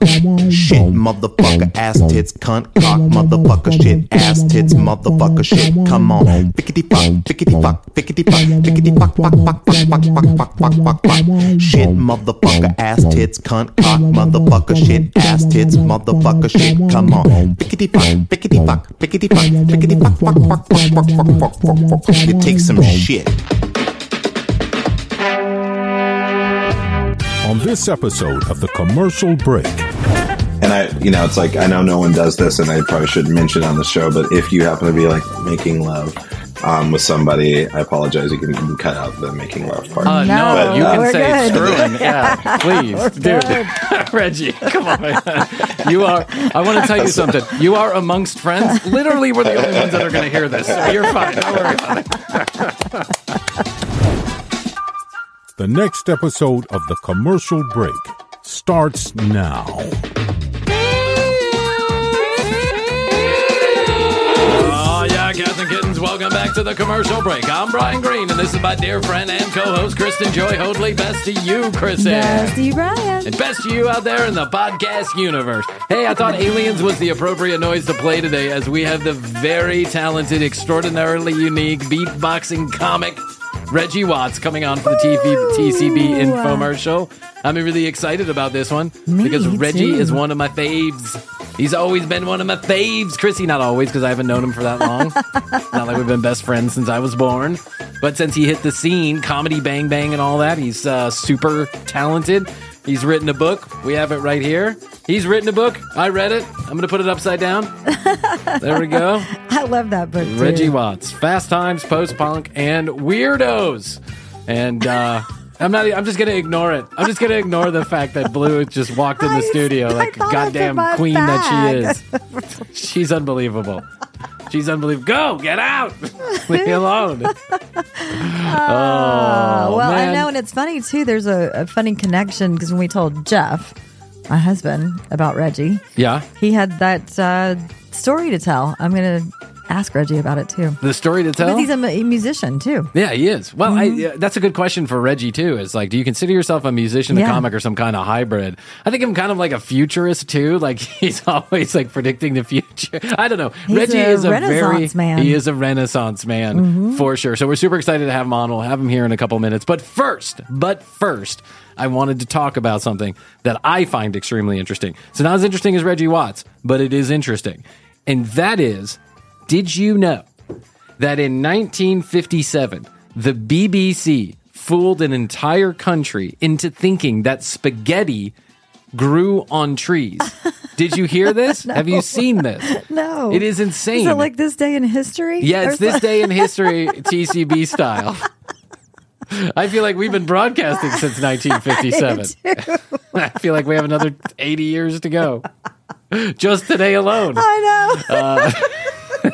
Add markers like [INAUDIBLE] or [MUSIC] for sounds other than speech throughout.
Shit, motherfucker, ass tits, cunt, cock, motherfucker, shit, ass tits, motherfucker, shit. Come on, fickety fuck, fickety fuck, fickety fuck, fickety fuck, fuck, fuck, fuck, fuck, fuck, fuck, fuck, fuck, fuck. Shit, motherfucker, ass tits, cunt, cock, motherfucker, shit, ass tits, motherfucker, shit. Come on, fickety fuck, fickety fuck, fickety fuck, fickety fuck, fuck, fuck, fuck, fuck, fuck, fuck, fuck, fuck. It takes some shit. On this episode of The Commercial Break, And I, you know, it's like I know no one does this, and I probably should mention on the show. But if you happen to be like making love um, with somebody, I apologize. You can, you can cut out the making love part. Uh, no, But, you uh, can say good. screwing. [LAUGHS] Yeah, please, dude. [LAUGHS] Reggie, come on. You are. I want to tell you something. You are amongst friends. Literally, we're the only ones that are going to hear this. So you're fine. Don't worry about it. the next episode of The Commercial Break starts now. Cats and kittens. Welcome back to the commercial break. I'm Bryan Green, and this is my dear friend and co-host Kristen Joy Hoadley. Best to you, Kristen. Yes, you, Bryan. And best to you out there in the podcast universe. Hey, I thought aliens was the appropriate noise to play today as we have the very talented, extraordinarily unique beatboxing comic Reggie Watts coming on for the TV, TCB infomercial. I'm really excited about this one Me because Reggie too. is one of my faves. He's always been one of my faves. Krissy, not always because I haven't known him for that long. not like we've been best friends since I was born. But since he hit the scene, comedy bang bang and all that, he's uh, super talented. He's written a book. We have it right here. He's written a book. I read it. I'm going to put it upside down. there we go. [LAUGHS] I love that book. Too. Reggie Watts, Fast Times, Post Punk, and Weirdos. And uh, I'm not. I'm just gonna ignore it. I'm just gonna ignore the fact that Blue just walked in the studio like a goddamn queen that she is. She's unbelievable. She's unbelievable. Go, get out. [LAUGHS] Leave me alone. Oh, well, man. I know, and it's funny too. There's a, a funny connection because when we told Jeff, my husband, about Reggie, Yeah. he had that uh, story to tell. I'm going to ask Reggie about it too. The story to tell. Because he's a mu- musician too. Yeah, he is. Well, Mm-hmm. yeah, that's a good question for Reggie too. Is like, do you consider yourself a musician, a Yeah. comic, or some kind of hybrid? I think I'm kind of like a futurist too. [LAUGHS] Like he's always like predicting the future. [LAUGHS] I don't know. He's Reggie a is a very Renaissance man. Mm-hmm. he is a renaissance man for sure. So we're super excited to have him on. We'll have him here in a couple minutes. But first, but first. I wanted to talk about something that I find extremely interesting. So not as interesting as Reggie Watts, but it is interesting. And that is, did you know that in 1957, the BBC fooled an entire country into thinking that spaghetti grew on trees. Did you hear this? [LAUGHS] Have you seen this? No. It is insane. Is it like this day in history? yeah, it's this day in [LAUGHS] history, TCB style. I feel like we've been broadcasting since [LAUGHS] 1957. I feel like we have another 80 years to go. Just today alone. I know. Uh,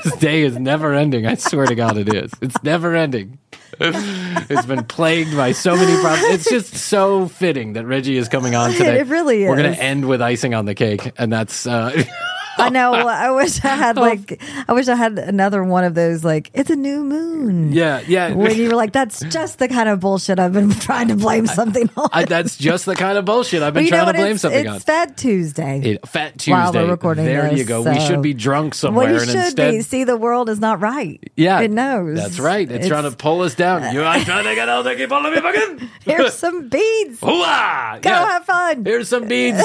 This day is never ending. I swear to God, it is. It's never ending. It's been plagued by so many problems. It's just so fitting that Reggie is coming on today. It really is. We're going to end with icing on the cake, and that's uh, [LAUGHS] I know. I wish I had [LAUGHS] like, I wish I had another one of those. Like, it's a new moon. yeah, yeah. When you were like, that's just the kind of bullshit I've been [LAUGHS] trying to blame something on. I, that's just the kind of bullshit I've been Well, you know trying to blame it's, something it's on. It's Fat Tuesday. It- Fat Tuesday. While we're recording there this, you go. We should be drunk somewhere, well, you should instead, be. See, the world is not right. yeah, it knows. That's right. It's, trying to pull us down. You are not trying to get out there. Keep on me fucking. [LAUGHS] Here's some beads. Go Yeah. have fun. Here's some beads.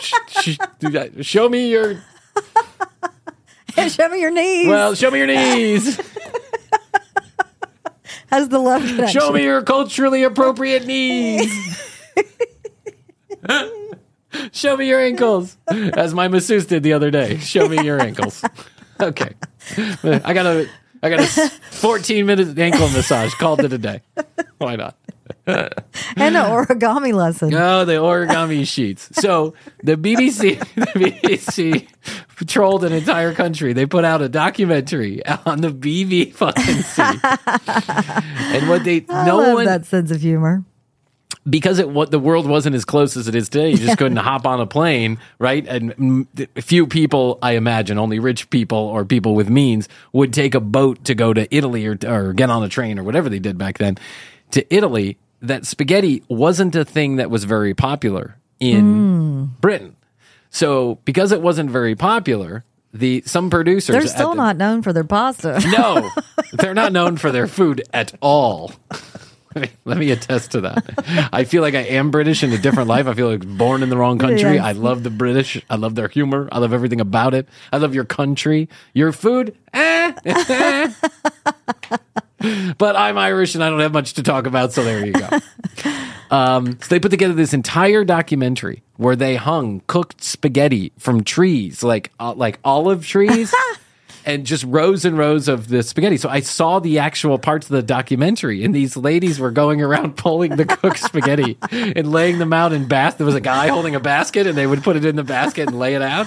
Sh- sh- show me your [LAUGHS] Show me your knees. well. Show me your knees. [LAUGHS] How's the love connection? Show me your culturally appropriate knees. [LAUGHS] show me your ankles, as my masseuse did the other day. Show me your ankles. Okay, I got a I got a 14 minute ankle massage. Called it a day. Why not? And an origami lesson. Oh, the origami sheets. So the BBC, [LAUGHS] the BBC patrolled an entire country. They put out a documentary on the BB fucking sea. and what they I no love one that sense of humor. because it what the world wasn't as close as it is today. You just couldn't hop on a plane, right? And a few people, I imagine, only rich people or people with means would take a boat to go to Italy or or get on a train or whatever they did back then to Italy. That spaghetti wasn't a thing that was very popular in Britain. So because it wasn't very popular, the some producers They're still the- not known for their pasta. [LAUGHS] No, [LAUGHS] they're not known for their food at all. [LAUGHS] Let me, let me attest to that. I feel like I am British in a different life. I feel like born in the wrong country. Yes. I love the British. I love their humor. I love everything about it. I love your country. Your food, eh. But I'm Irish and I don't have much to talk about, so there you go. Um, so they put together this entire documentary where they hung cooked spaghetti from trees, like uh, like olive trees, [LAUGHS] and just rows and rows of the spaghetti. So I saw the actual parts of the documentary, and these ladies were going around [LAUGHS] pulling the cooked spaghetti and laying them out in bas. There was a guy holding a basket, and they would put it in the basket and lay it out.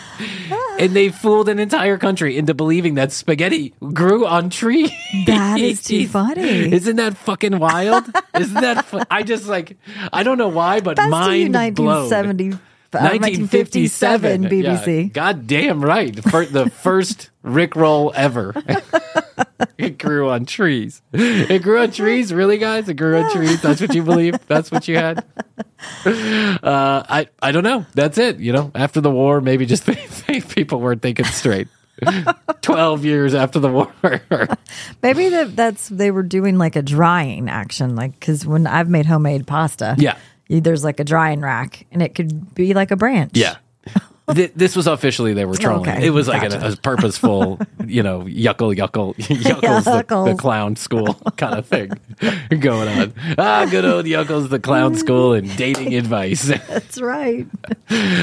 And they fooled an entire country into believing that spaghetti grew on trees. That is too [LAUGHS] funny. Isn't that fucking wild? Isn't that? Fu- I just like I don't know why, but mind blown. 1970, uh, 1957 BBC. Yeah, God damn right. The fir- the [LAUGHS] first Rickroll ever. [LAUGHS] it grew on trees. It grew on trees, really, guys? It grew on trees. That's what you believe? That's what you had? Uh, I, I don't know. That's it. You know, after the war, maybe just [LAUGHS] people weren't thinking straight. 12 years after the war. Maybe that that's they were doing like a drying action, like because when I've made homemade pasta, Yeah. There's like a drying rack, and it could be like a branch. Yeah. [LAUGHS] Th- This was officially they were trolling. Okay, It was like gotcha. a, a purposeful, [LAUGHS] you know, yuckle yuckle [LAUGHS] yuckles the, the clown school kind of thing going on. Ah, good old yuckles the clown school and dating advice. that's right.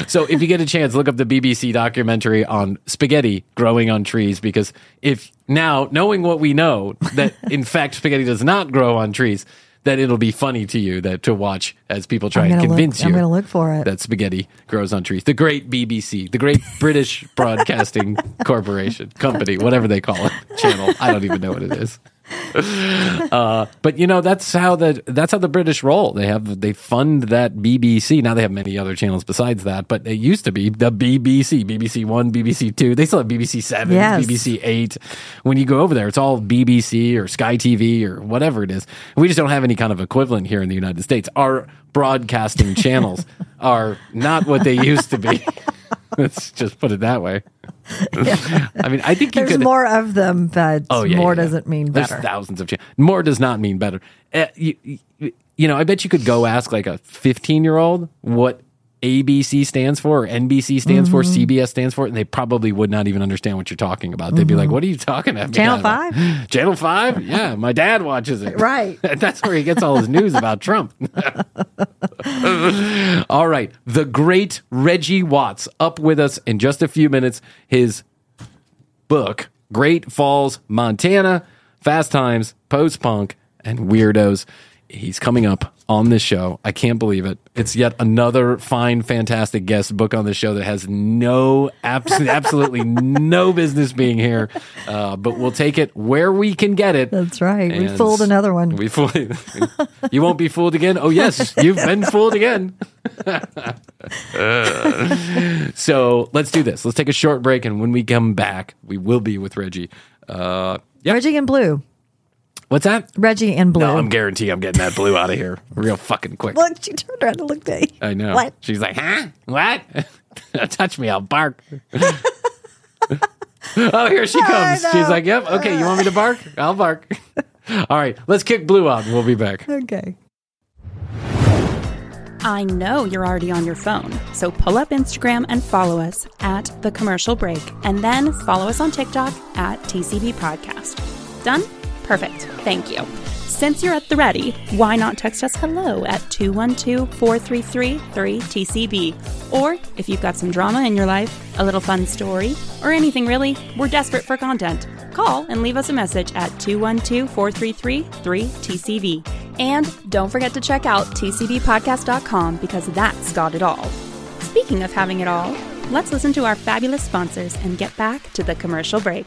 so if you get a chance, look up the BBC documentary on spaghetti growing on trees because if now knowing what we know that in fact spaghetti does not grow on trees, that it'll be funny to you that to watch as people try and gonna look- convince I'm gonna look for it. that spaghetti grows on trees. The great BBC, the great British Broadcasting [LAUGHS] Corporation, company, whatever they call it, channel. I don't even know what it is. [LAUGHS] Uh, but you know that's how the that's how the British roll. They have they fund that BBC. Now they have many other channels besides that, but it used to be the BBC, BBC One, BBC Two. They still have BBC Seven, Yes. BBC Eight. When you go over there, it's all BBC or Sky TV or whatever it is. We just don't have any kind of equivalent here in the United States. Our broadcasting channels [LAUGHS] are not what they used to be. [LAUGHS] Let's just put it that way. [LAUGHS] I mean, I think you There's could. more of them, but Oh yeah, more yeah, yeah. doesn't mean better. There's thousands of channels. More does not mean better. Uh, you, you, you know, I bet you could go ask like a 15 year old what ABC stands for or NBC stands for, Mm-hmm. CBS stands for, and they probably would not even understand what you're talking about. They'd be like, "What are you talking about?" Mm-hmm. Channel 5? [LAUGHS] Channel Five? Yeah, [LAUGHS] my dad watches it. Right. [LAUGHS] That's where he gets all his news about Trump. all right, the great Reggie Watts up with us in just a few minutes. His book, Great Falls, Montana, Fast Times, Post Punk, and Weirdos. He's coming up on this show. I can't believe it. It's yet another fine, fantastic guest book on the show that has no, abs- [LAUGHS] absolutely no business being here. Uh, but we'll take it where we can get it. That's right. We fooled another one. We fooled. [LAUGHS] you won't be fooled again. Oh yes, you've been fooled again. [LAUGHS] so let's do this. Let's take a short break, and when we come back, we will be with Reggie. Uh, yeah. Reggie in blue. What's that? Reggie and blue. No, I'm guarantee I'm getting that blue out of here [LAUGHS] real fucking quick. Look, she turned around and looked at me. I know. What? She's like, huh? What? [LAUGHS] Touch me, I'll bark. [LAUGHS] oh, here she comes. She's like, yep. Okay, you want me to bark? I'll bark. All right, let's kick blue out, and we'll be back. Okay. I know you're already on your phone, so pull up Instagram and follow us at The Commercial Break, and then follow us on TikTok at TCB Podcast. Done? Perfect. Thank you. Since you're at the ready, why not text us hello at 212 433 3TCB? Or if you've got some drama in your life, a little fun story, or anything really, we're desperate for content. Call and leave us a message at 212 433 3TCB. And don't forget to check out tcbpodcast.com because that's got it all. Speaking of having it all, let's listen to our fabulous sponsors and get back to the commercial break.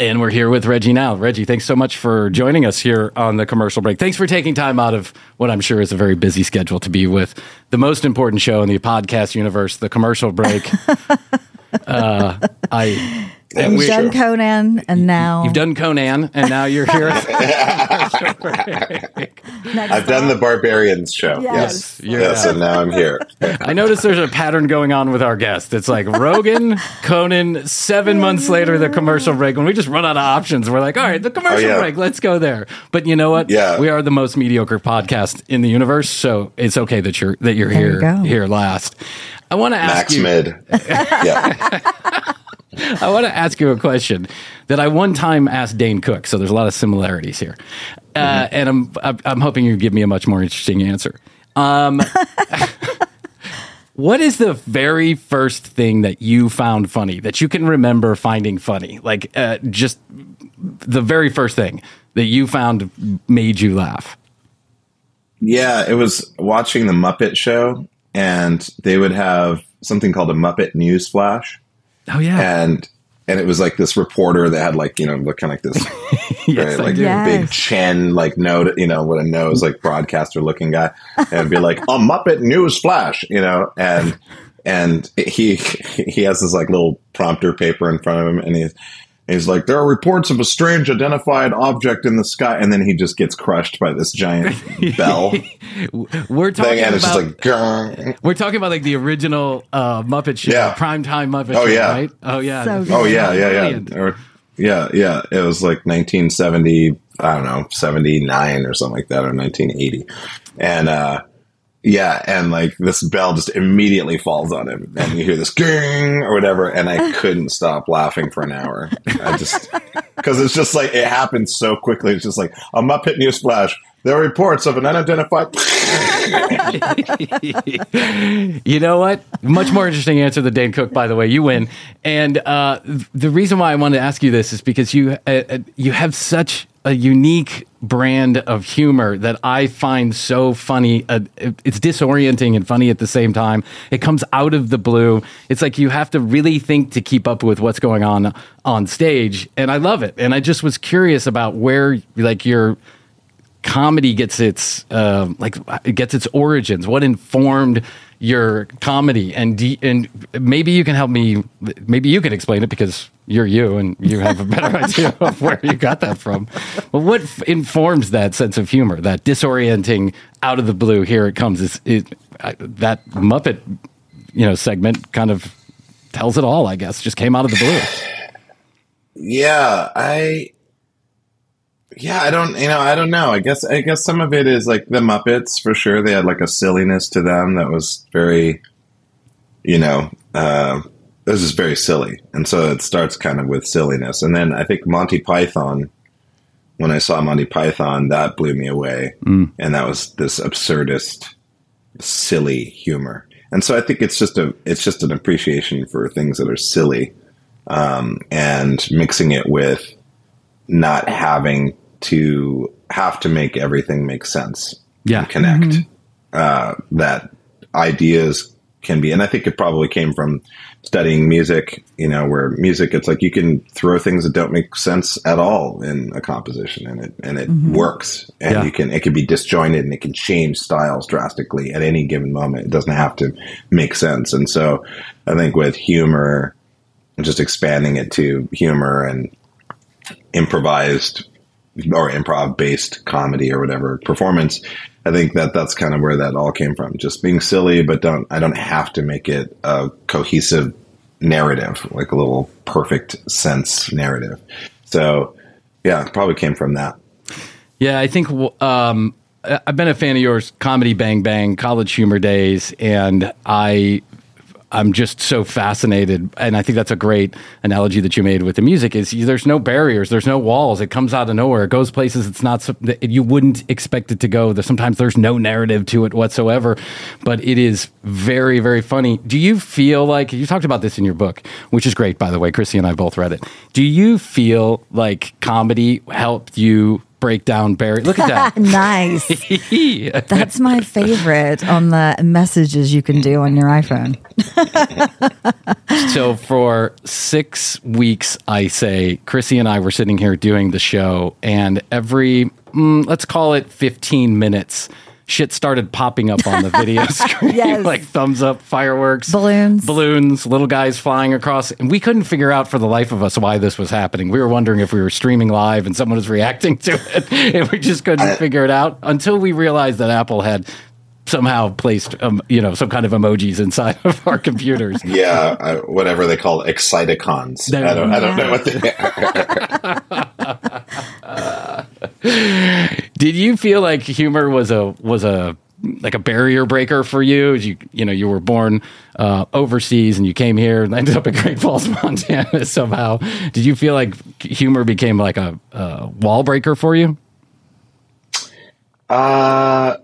And we're here with Reggie now. Reggie, thanks so much for joining us here on the commercial break. Thanks for taking time out of what I'm sure is a very busy schedule to be with the most important show in the podcast universe, the commercial break. [LAUGHS] uh, I Yeah, You've we- done Conan, and now you've done Conan, and now you're here. [LAUGHS] Next I've done the Barbarians show. Yes. Yes. Yes, and now I'm here. I notice there's a pattern going on with our guest. It's like Rogan, Conan, seven months later, the commercial break. When we just run out of options, we're like, all right, the commercial Oh, yeah. break, let's go there. But you know what? Yeah. We are the most mediocre podcast in the universe, so it's okay that you're that you're There here go. here last. I want to ask Max you. Mid. [LAUGHS] Yeah. [LAUGHS] [LAUGHS] I want to ask you a question that I one time asked Dane Cook. So there's a lot of similarities here, uh, and I'm I'm- I'm hoping you give me a much more interesting answer. Um, [LAUGHS] what is the very first thing that you found funny that you can remember finding funny? Like uh, just the very first thing that you found made you laugh. Yeah, it was watching the Muppet Show, and they would have something called a Muppet News Flash, Oh yeah, and and it was like this reporter that had like you know look kind of like this [LAUGHS] yes, very, I like. Yes. big chin, like nose, you know, with a nose, like broadcaster looking guy, and it'd be like a Muppet News Flash, you know, and and he he has this like little prompter paper in front of him, and he's he's like, there are reports of a strange identified object in the sky, and then he just gets crushed by this giant [LAUGHS] bell We're talking thing, and it's just about like, "Grr." we're talking about like the original uh, Muppet Show, Yeah. primetime Muppet Oh, Show, yeah. right? Oh yeah, So oh yeah, yeah, Brilliant. yeah, or, yeah, yeah. It was like 1970, I don't know, 79 or something like that, or 1980, and uh, yeah, and like this bell just immediately falls on him, and you hear this ging or whatever, and I couldn't stop laughing for an hour. I just [LAUGHS] because it's just like it happens so quickly. It's just like a Muppet News Flash. There are reports of an unidentified. [LAUGHS] you know what? Much more interesting answer than Dane Cook. By the way, you win. And uh, the reason why I wanted to ask you this is because you uh, uh, you have such a unique brand of humor that I find so funny. Uh, it's disorienting and funny at the same time. It comes out of the blue. It's like you have to really think to keep up with what's going on on stage, and I love it. And I just was curious about where like your comedy gets its um, like it gets its origins what informed your comedy and do, and maybe you can help me maybe you can explain it because you're you and you have a better [LAUGHS] idea of where you got that from well what f- informs that sense of humor that disorienting out of the blue here it comes is it, I, that muppet you know segment kind of tells it all i guess just came out of the blue Yeah, I yeah, I don't you know, I don't know. I guess I guess some of it is like the Muppets for sure. They had like a silliness to them that was very you know, uh it is very silly. And so it starts kind of with silliness. And then I think Monty Python when I saw Monty Python, that blew me away. And that was this absurdist silly humor. And so I think it's just a it's just an appreciation for things that are silly um, and mixing it with not having to have to make everything make sense Yeah. and connect uh, that ideas can be and i think it probably came from studying music you know where music it's like you can throw things that don't make sense at all in a composition and it and it mm-hmm. works. And Yeah. you can it can be disjointed and it can change styles drastically at any given moment. It doesn't have to make sense. And so i think with humor just expanding it to humor and improvised or improv based comedy or whatever performance i think that that's kind of where that all came from. Just being silly but don't i don't have to make it a cohesive narrative like a little perfect sense narrative. So yeah probably came from that. Yeah, I think um, I've been a fan of yours, comedy Bang Bang, college humor days, and I I'm just so fascinated, and I think that's a great analogy that you made with the music. Is there's no barriers, there's no walls. It comes out of nowhere. It goes places it's not you wouldn't expect it to go. There's, sometimes there's no narrative to it whatsoever, but it is very very funny. Do you feel like you talked about this in your book, which is great by the way? Krissy and I both read it. Do you feel like comedy helped you break down barriers? Look at that. [LAUGHS] nice. [LAUGHS] That's my favorite on the messages you can do on your iPhone. so for six weeks, I say, Krissy and I were sitting here doing the show, and every, mm, let's call it 15 minutes, shit started popping up on the video [LAUGHS] screen. Yes. like thumbs up, fireworks, Balloons. balloons, little guys flying across. And we couldn't figure out for the life of us why this was happening. We were wondering if we were streaming live and someone was reacting to it. [LAUGHS] and we just couldn't figure it out until we realized that Apple had somehow placed, um, you know, some kind of emojis inside of our computers. [LAUGHS] Yeah, I, whatever they call exciticons. There I don't, you I don't know what they Did you feel like humor was a was a like a barrier breaker for you? You you know you were born uh, overseas and you came here and ended up in Great Falls, [LAUGHS] Montana somehow. Did you feel like humor became like a, a wall breaker for you? Uh,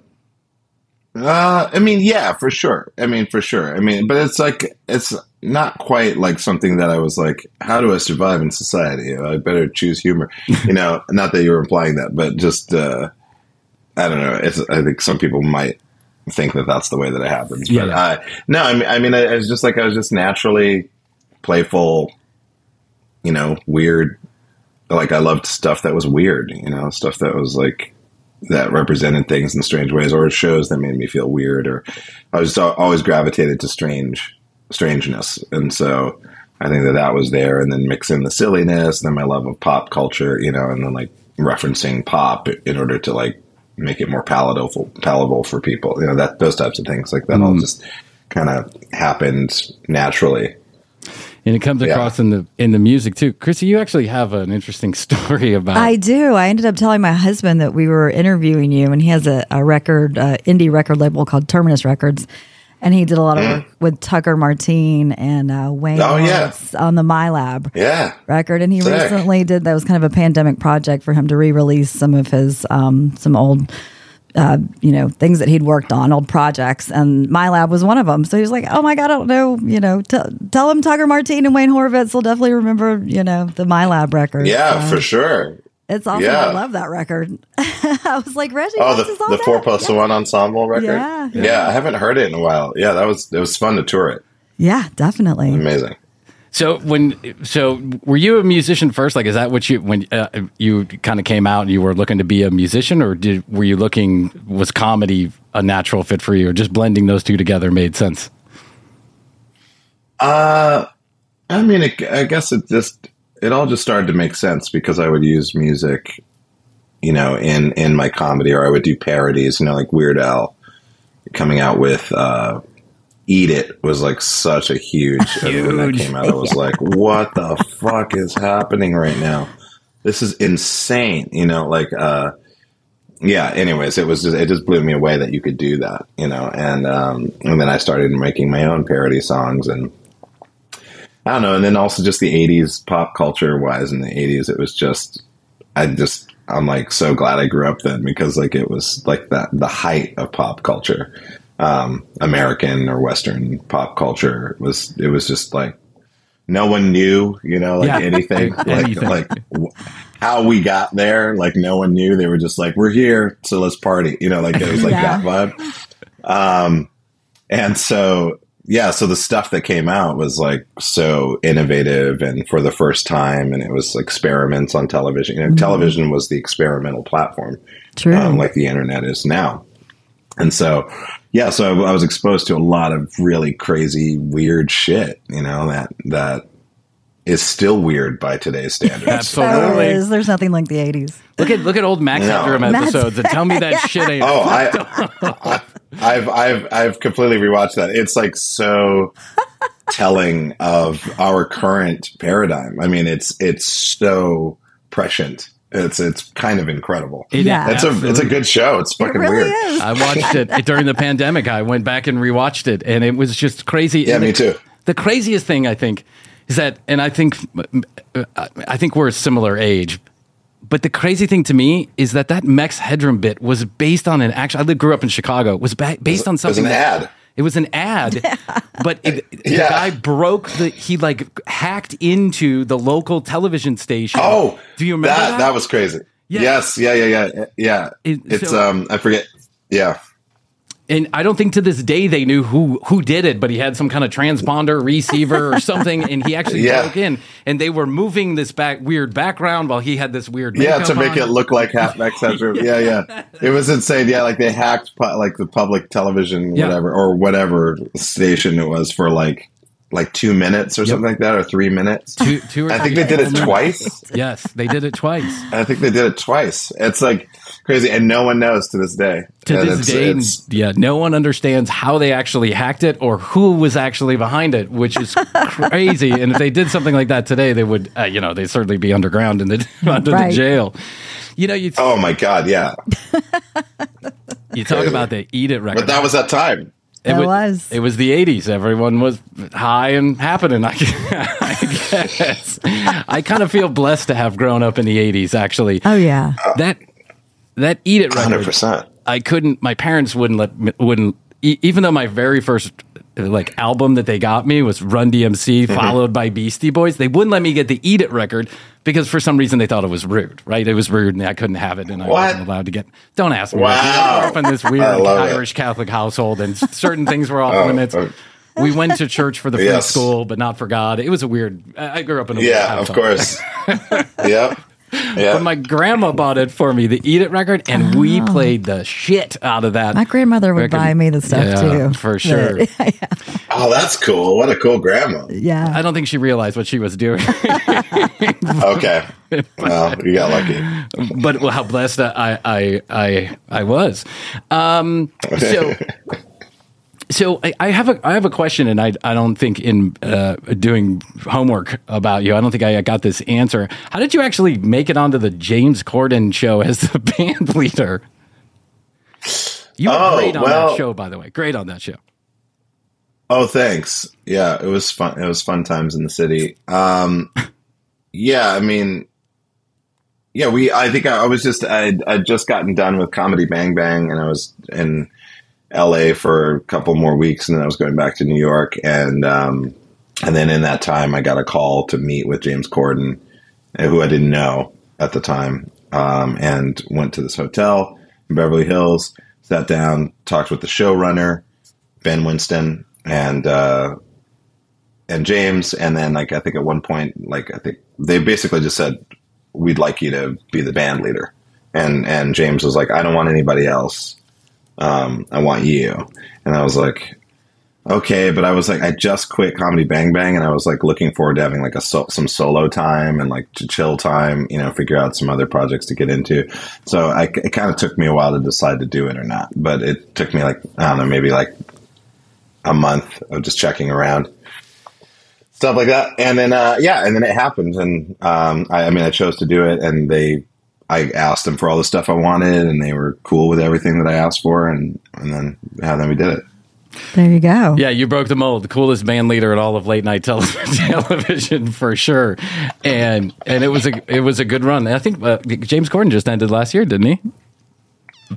uh, I mean, yeah, for sure. I mean, for sure. I mean, but it's like it's not quite like something that I was like, how do I survive in society? I better choose humor. [LAUGHS] You know, not that you were implying that, but just uh, I don't know. It's I think some people might think that that's the way that it happens. But Yeah, yeah. Uh, no, I mean, I mean, I, I was just like I was just naturally playful. You know, weird. Like I loved stuff that was weird. You know, stuff that was like that represented things in strange ways, or shows that made me feel weird, or I was always gravitated to strange strangeness, and so I think that that was there, and then mix in the silliness, and then my love of pop culture, you know, and then like referencing pop in order to like make it more palatable palatable for people, you know, that those types of things, like that all just kind of happened naturally. And it comes Yeah. across in the in the music too. Krissy, you actually have an interesting [LAUGHS] story about. I do. I ended up telling my husband that we were interviewing you, and he has a, a record, uh, indie record label called Terminus Records. And he did a lot of work with Tucker Martine and uh, Wayne Mm. Oh, yeah. On the My Lab Yeah. record. And he Sick. recently did that was kind of a pandemic project for him to re-release some of his um, some old. Uh, you know things that he'd worked on, old projects, and My Lab was one of them. So he was like, "Oh my god, I don't know, you know, t- tell him Tucker Martine and Wayne Horvitz will definitely remember, you know, the My Lab record." Yeah, So- for sure. It's awesome. Yeah. I love that record. [LAUGHS] I was like, Reggie, Oh, this is the, the four plus yeah. one ensemble record. Yeah, yeah. yeah, I haven't heard it in a while. Yeah, that was it was fun to tour it. Yeah, definitely. Amazing. So when so were you a musician first? Like, is that what you when uh, you kind of came out and you were looking to be a musician, or did were you looking was comedy a natural fit for you, or just blending those two together made sense? Uh, I mean, it, I guess it just it all just started to make sense because I would use music, you know, in in my comedy, or I would do parodies. You know, like Weird Al coming out with uh, "Eat It" was like such a huge. [LAUGHS] and when that came out, I was like, "What the fuck is happening right now? This is insane!" You know, like. uh yeah anyways it was just it just blew me away that you could do that you know and um and then i started making my own parody songs and i don't know and then also just the 80s pop culture wise in the 80s it was just i just i'm like so glad i grew up then because like it was like that the height of pop culture um american or western pop culture It was it was just like no one knew you know like Yeah. anything [LAUGHS] like Anything. like w- how we got there like no one knew they were just like we're here so let's party you know like it was like Yeah. that vibe um and so yeah so the stuff that came out was like so innovative and for the first time and it was experiments on television. You know television was the experimental platform um, like the internet is now. And so yeah so I, I was exposed to a lot of really crazy weird shit you know that that is still weird by today's standards Absolutely. There is. There's nothing like the 80s. Look at look at old Max No. Headroom episodes and tell me that [LAUGHS] shit ain't. Oh, I, [LAUGHS] I've I've I've completely rewatched that. It's like so telling of our current paradigm. I mean, it's it's so prescient It's it's kind of incredible. It- Yeah. It's a it's a good show. It's fucking it really weird. is. I watched it [LAUGHS] during the pandemic. I went back and rewatched it, and it was just crazy. Yeah, And me the- too. The craziest thing I think is that, and I think, I think we're a similar age. But the crazy thing to me is that that Max Headroom bit was based on an actual. I grew up in Chicago. Was ba- based on It was something. an that- ad. It was an ad, [LAUGHS] but it, the Yeah. guy broke the. He like hacked into the local television station. Oh, do you remember that? that? was crazy. Yeah. Yes, yeah, yeah, yeah, yeah. It- it's so- um, I forget. Yeah, and I don't think to this day they knew who who did it, but he had some kind of transponder receiver or [LAUGHS] something, and he actually Yeah. broke in, and they were moving this back weird background while he had this weird yeah, to make on. it look like half Max Headroom. [LAUGHS] Yeah, yeah. It was insane. Yeah, like they hacked like the public television, Yeah. whatever, or whatever station it was for like like two minutes or something like that, or three minutes. two, two or I think they did it twice. [LAUGHS] Yes, they did it twice. I think they did it twice. It's like crazy, and no one knows to this day. To And this it's- day, it's- yeah, no one understands how they actually hacked it or who was actually behind it, which is [LAUGHS] crazy. and if they did something like that today, they would, uh, you know, they'd certainly be underground in the [LAUGHS] under Right. the jail. You know, you oh my god, yeah. you talk about the eat it record. But that was that time. It was. It was the '80s. Everyone was high and happening. I, I [LAUGHS] guess. I kind of feel blessed to have grown up in the '80s. Actually, Oh yeah. that that "Eat It" record. percent. I couldn't. My parents wouldn't let me- wouldn't. Even though my very first like album that they got me was Run DMC, Mm-hmm. followed by Beastie Boys. They wouldn't let me get the "Eat It" record because for some reason they thought it was rude. Right? It was rude, and I couldn't have it, and I What? wasn't allowed to get. Don't ask me. Wow. I grew up in this [LAUGHS] weird I love it. Irish Catholic household, and certain things were off [LAUGHS] Oh, limits. oh. We went to church for the free Yes. school, but not for God. It was a weird. I grew up in a weird Yeah, of course. [LAUGHS] yep. Yeah. But my grandma bought it for me, the Eat It record, and we played the shit out of that. Oh. My grandmother would record. buy me the stuff Yeah, too. for sure. [LAUGHS] oh, that's cool. What a cool grandma. yeah. I don't think she realized what she was doing, [LAUGHS] Okay. Well, you got lucky. but how blessed I I I I was. Um, so. [LAUGHS] So I, I have a I have a question, and I I don't think in uh, doing homework about you, I don't think I got this answer. How did you actually make it onto the James Corden show as the [LAUGHS] band leader? You were Oh, great on well- that show, by the way. Great on that show. Oh, thanks. Yeah, it was fun. It was fun times in the city. Um, [LAUGHS] yeah, I mean, yeah, we. I think I, I was just I I'd just gotten done with Comedy Bang Bang, and I was in L.A. for a couple more weeks, and then I was going back to New York, and um, and then in that time, I got a call to meet with James Corden, uh, who I didn't know at the time, um, and went to this hotel in Beverly Hills, sat down, talked with the showrunner. Ben Winston and uh, and James, and then like I think at one point, like I think they basically just said, "We'd like you to be the band leader," and and James was like, "I don't want anybody else. Um, I want you." And I was like, "Okay," but I was like, I just quit Comedy Bang Bang, and I was like looking forward to having like a so- some solo time and like to chill time, you know, figure out some other projects to get into. So I, it kind of took me a while to decide to do it or not, but it took me like I don't know, maybe like a month of just checking around stuff like that and then uh, yeah and then it happened and um, I, I mean i chose to do it and they i asked them for all the stuff i wanted and they were cool with everything that i asked for and and then yeah then we did it There you go. Yeah, you broke the mold. The coolest band leader at all of late night tele- [LAUGHS] television for sure, and and it was a it was a good run. I think uh, James Corden just ended last year, didn't he?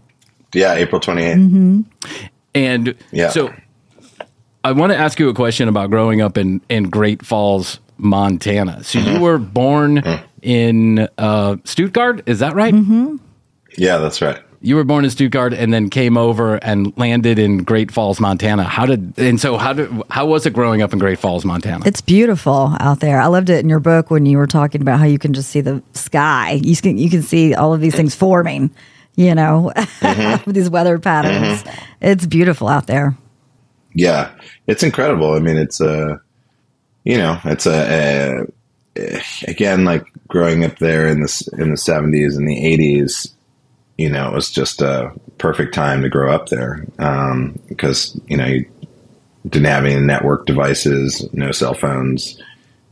yeah april 28th And Yeah. so I want to ask you a question about growing up in in Great Falls, Montana. So Mm-hmm. you were born in uh, Stuttgart, is that right? Mm-hmm. yeah that's right You were born in Stuttgart and then came over and landed in Great Falls, Montana. How did and so how did how was it growing up in Great Falls, Montana? It's beautiful out there. I loved it in your book when you were talking about how you can just see the sky. You can you can see all of these things forming. You know, mm-hmm. [LAUGHS] with these weather patterns. Mm-hmm. It's beautiful out there. yeah it's incredible i mean it's a you know it's a, a again like growing up there in the in the 70s and the 80s you know it was just a perfect time to grow up there um, because you know you didn't have any network devices no cell phones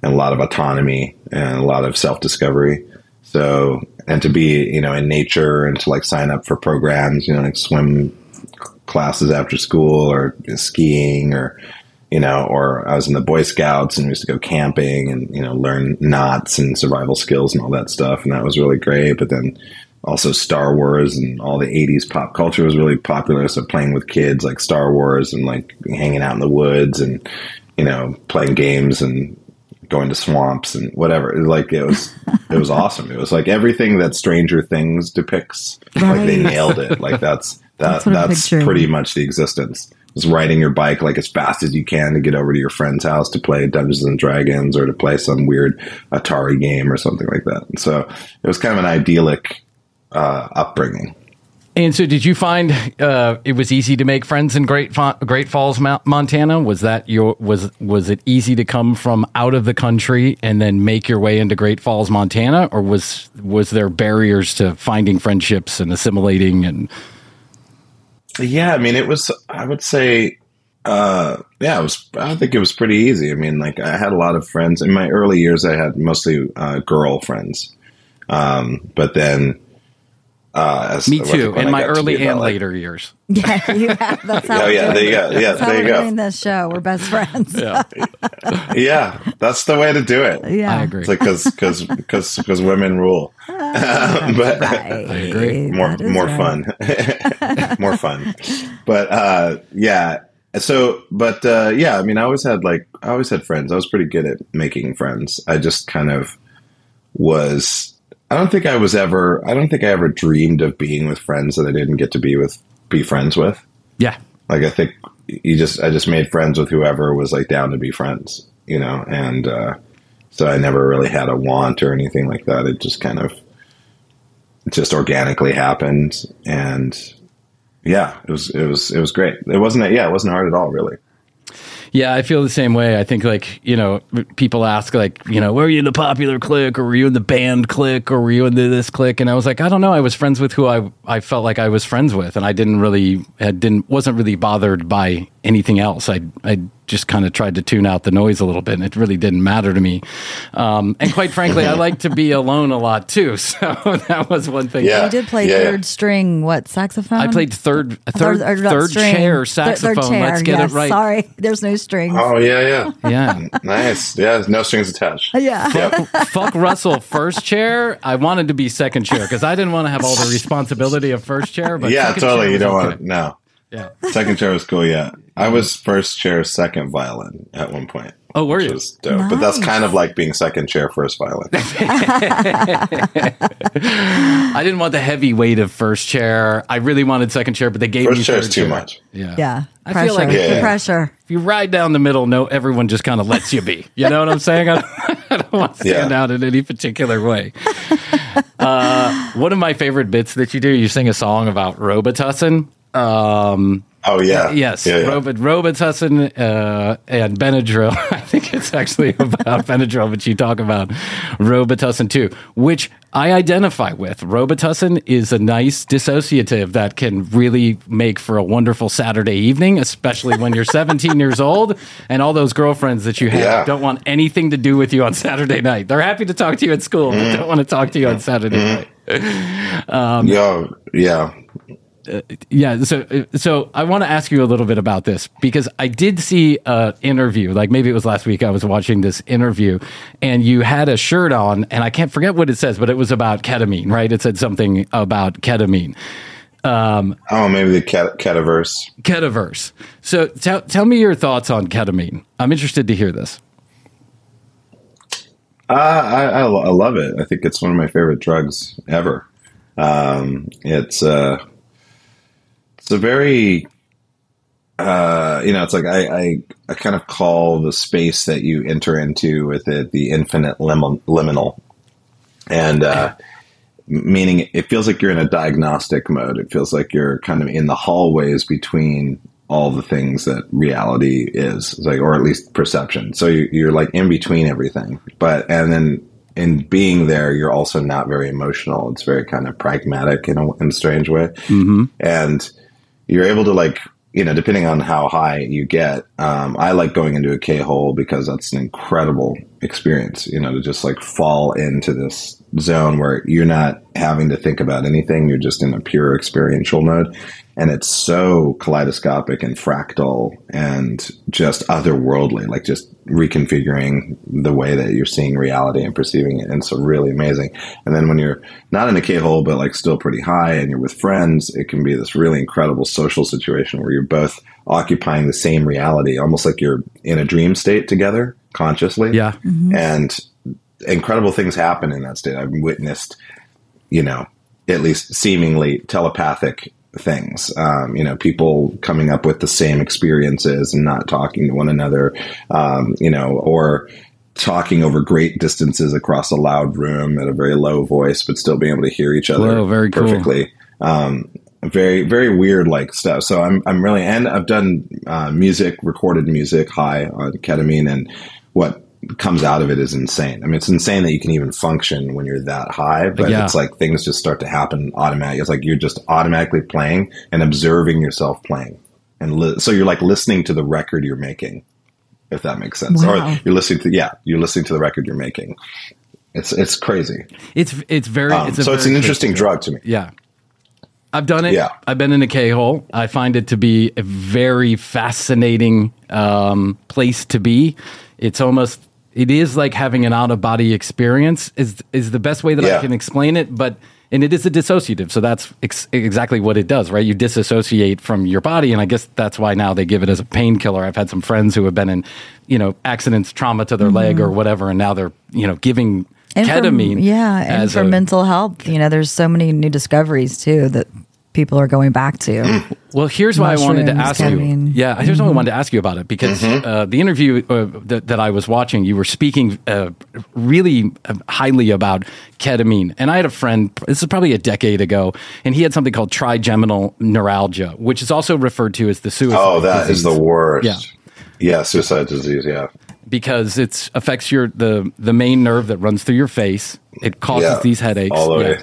and a lot of autonomy and a lot of self discovery So, and to be, you know, in nature and to like sign up for programs, you know, like swim classes after school or skiing or, you know, or I was in the Boy Scouts and we used to go camping and, you know, learn knots and survival skills and all that stuff. And that was really great. But then also Star Wars and all the 80s pop culture was really popular. So playing with kids like Star Wars and like hanging out in the woods and, you know, playing games and going to swamps and whatever. Like it was, [LAUGHS] it was awesome. It was like everything that Stranger Things depicts. Like they nailed it. Like that's, [LAUGHS] that, That's that's pretty much the existence. Just riding your bike like as fast as you can to get over to your friend's house to play Dungeons and Dragons or to play some weird Atari game or something like that. And so it was kind of an idyllic uh, upbringing. And so, did you find uh, it was easy to make friends in Great Fa- Great Falls, Mo- Montana? Was that your was was it easy to come from out of the country and then make your way into Great Falls, Montana, or was was there barriers to finding friendships and assimilating? And Yeah, I mean, it was. I would say, uh, yeah, it was. I think it was pretty easy. I mean, like I had a lot of friends in my early years. I had mostly uh, girl friends, um, but then. Uh, as, me when too, I in my got to early be and like- later years. [LAUGHS] Yeah, you have. That's how Oh, yeah, doing there you go. Yeah, That's how there you we're go. doing this show. We're best friends. Yeah, [LAUGHS] Yeah, that's the way to do it. Yeah. I agree. It's like because because because because women rule. [LAUGHS] but [LAUGHS] Right. I agree. more more right. fun [LAUGHS] more fun but uh yeah so but uh yeah i mean i always had like i always had friends i was pretty good at making friends i just kind of was i don't think i was ever i don't think i ever dreamed of being with friends that i didn't get to be with be friends with yeah. like i think you just i just made friends with whoever was like down to be friends you know and uh so i never really had a want or anything like that it just kind of it just organically happened and yeah it was it was it was great it wasn't yeah it wasn't hard at all really Yeah, I feel the same way. I think like, you know, people ask like, you know, were you in the popular clique or were you in the band clique or were you in the, this clique? And I was like, I don't know. I was friends with who I, I felt like I was friends with. And I didn't really, I didn't, wasn't really bothered by anything else. I, I just kind of tried to tune out the noise a little bit and it really didn't matter to me. Um, and quite frankly, I like to be alone a lot too. [LAUGHS] So that was one thing. Yeah. You did play Yeah, yeah. third string, what saxophone? I played third, third, or not third string. chair saxophone. Third chair, Let's get yes. it right. Sorry, [LAUGHS] there's no strings. oh yeah yeah Yeah. [LAUGHS] nice yeah no strings attached Yeah. yep. fuck Russell first chair. I wanted to be second chair because I didn't want to have all the responsibility of first chair. But yeah totally chair you don't okay. want to no Yeah. second chair was cool yeah i was first chair second violin at one point Oh, were which you? was dope but that's kind of like being second chair first violin [LAUGHS] [LAUGHS] I didn't want the heavy weight of first chair. I really wanted second chair, but they gave me first chair is third too much Yeah. Yeah. I pressure. feel like Yeah, the yeah. pressure. If you ride down the middle, no, everyone just kind of lets you be. You know what I'm saying? I don't, [LAUGHS] I don't want to stand Yeah. out in any particular way. uh, one of my favorite bits that you do, you sing a song about Robitussin. Um, oh yeah Yes, yeah, yeah. Robitussin uh, and Benadryl. [LAUGHS] I think it's actually [LAUGHS] about Benadryl, but you talk about Robitussin too, which I identify with. Robitussin is a nice dissociative that can really make for a wonderful Saturday evening, especially when you're 17 [LAUGHS] years old and all those girlfriends that you have Yeah. don't want anything to do with you on Saturday night. They're happy to talk to you at school, Mm-hmm. but don't want to talk to you on Saturday night. Yo, yeah Yeah, so so I want to ask you a little bit about this because I did see an interview, like maybe it was last week. I was watching this interview, and you had a shirt on, and I can't forget what it says, but it was about ketamine, right? It said something about ketamine, um, oh maybe the cat cataverse ketaverse. So tell tell me your thoughts on ketamine. I'm interested to hear this. Uh, I, I, I love it. I think it's one of my favorite drugs ever. Um, it's uh, it's a very uh, you know, it's like I, I I kind of call the space that you enter into with it the infinite lim- liminal, and uh, meaning it feels like you're in a diagnostic mode. It feels like you're kind of in the hallways between all the things that reality is, It's like, or at least perception. So you, you're like in between everything. But and then in being there, you're also not very emotional. It's very kind of pragmatic in a, in a strange way, and you're able to like you know depending on how high you get um, i like going into a k-hole because that's an incredible experience you know to just like fall into this zone where you're not having to think about anything. You're just in a pure experiential mode. And it's so kaleidoscopic and fractal and just otherworldly, like just reconfiguring the way that you're seeing reality and perceiving it. And so really amazing. And then when you're not in a K hole, but like still pretty high and you're with friends, it can be this really incredible social situation where you're both occupying the same reality, almost like you're in a dream state together consciously. Yeah. Mm-hmm. And incredible things happen in that state. I've witnessed, you know, at least seemingly telepathic things. Um, you know, people coming up with the same experiences and not talking to one another, um, you know, or talking over great distances across a loud room at a very low voice, but still being able to hear each other Whoa, very cool. perfectly. Um, very, very weird like stuff. So I'm, I'm really, and I've done uh, music, recorded music high on ketamine, and what comes out of it is insane. I mean, it's insane that you can even function when you're that high, but Yeah. it's like things just start to happen automatically. It's like you're just automatically playing and observing yourself playing. And li- so you're like listening to the record you're making, if that makes sense. Wow. Or you're listening to, yeah, you're listening to the record you're making. It's, it's crazy. It's it's very Um, it's so it's an interesting drug to me. Yeah. I've done it. Yeah. I've been in a K hole. I find it to be a very fascinating um, place to be. It's almost it is like having an out of body experience is is the best way that I can explain it, but and it is a dissociative, so that's ex- exactly what it does, right? You disassociate from your body, and I guess that's why now they give it as a painkiller. I've had some friends who have been in, you know, accidents, trauma to their leg or mm-hmm. whatever, and now they're, you know, giving And for- ketamine. yeah, and for a- mental health, you know, there's so many new discoveries too that people are going back to. [CLEARS THROAT] Well, here's why I wanted to Mushrooms, ask you. ketamine. Yeah, here's why I wanted to ask you about it because uh, the interview uh, that, that I was watching, you were speaking uh, really uh, highly about ketamine. And I had a friend, this is probably a decade ago, and he had something called trigeminal neuralgia, which is also referred to as the suicide. Oh, that is disease the worst. Yeah. Yeah. Suicide disease. Yeah. because it affects your the the main nerve that runs through your face. It causes Yeah. these headaches. All the Yeah way.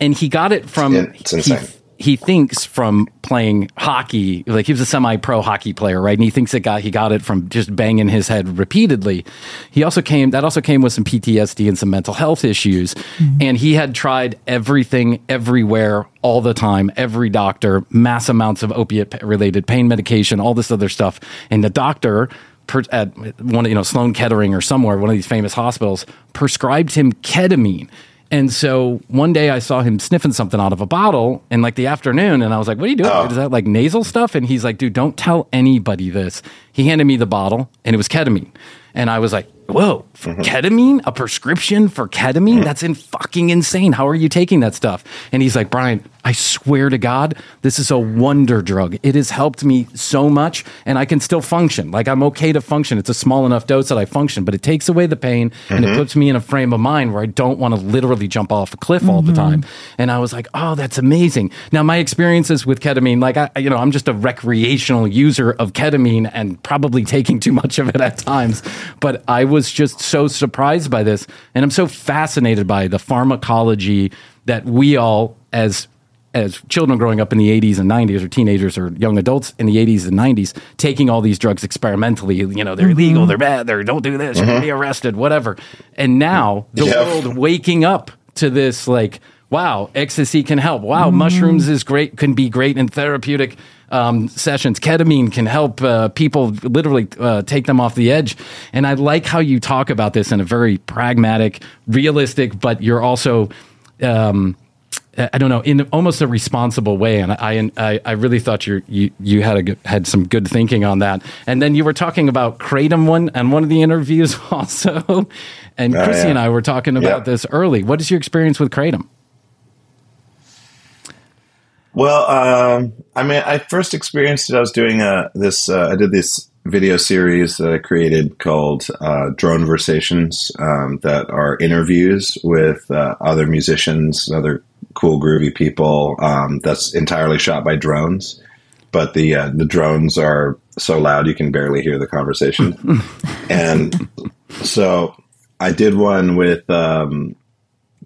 And he got it from It's- it's insane. He, he thinks from playing hockey like he was a semi-pro hockey player right? And he thinks that got he got it from just banging his head repeatedly. He also came that also came with some ptsd and some mental health issues. Mm-hmm. And he had tried everything everywhere all the time every doctor mass amounts of opiate related pain medication all this other stuff. And the doctor per, at one of you know Sloan Kettering or somewhere, one of these famous hospitals, prescribed him ketamine. And so one day I saw him sniffing something out of a bottle in like the afternoon, and I was like, "What are you doing? Oh. Is that like nasal stuff?" And he's like, "Dude, don't tell anybody this." He handed me the bottle, and it was ketamine. And I was like, "Whoa, for Mm-hmm. ketamine? A prescription for ketamine? Mm-hmm. That's in fucking insane. How are you taking that stuff?" And he's like, "Bryan, I swear to God, this is a wonder drug. It has helped me so much, and I can still function. Like I'm okay to function. It's a small enough dose that I function, but it takes away the pain and it mm-hmm. puts me in a frame of mind where I don't want to literally jump off a cliff all the mm-hmm. time. And I was like, oh, that's amazing. Now my experiences with ketamine, like I, you know, I'm just a recreational user of ketamine and probably taking too much of it at times. But I was just so surprised by this, and I'm so fascinated by the pharmacology that we all as as children growing up in the 80s and 90s or teenagers or young adults in the 80s and 90s taking all these drugs experimentally you know they're mm-hmm. illegal they're bad they're don't do this you're going to be mm-hmm. arrested whatever. And now the Yep. world waking up to this like wow ecstasy can help. Wow mm-hmm. mushrooms is great can be great and therapeutic um, sessions ketamine can help uh, people literally uh, take them off the edge and i like how you talk about this in a very pragmatic realistic but you're also um, I don't know, in almost a responsible way, and I I, I really thought you you you had a good, had some good thinking on that. And then you were talking about kratom one and one of the interviews [LAUGHS] also, and Oh, Krissy yeah. and I were talking about Yeah. this early. What is your experience with kratom? Well, um, I mean, I first experienced it. I was doing a this. Uh, I did this video series that I created called uh, Drone Versations um, that are interviews with uh, other musicians, other cool groovy people. Um, that's entirely shot by drones, but the uh, the drones are so loud you can barely hear the conversation. [LAUGHS] and so I did one with um,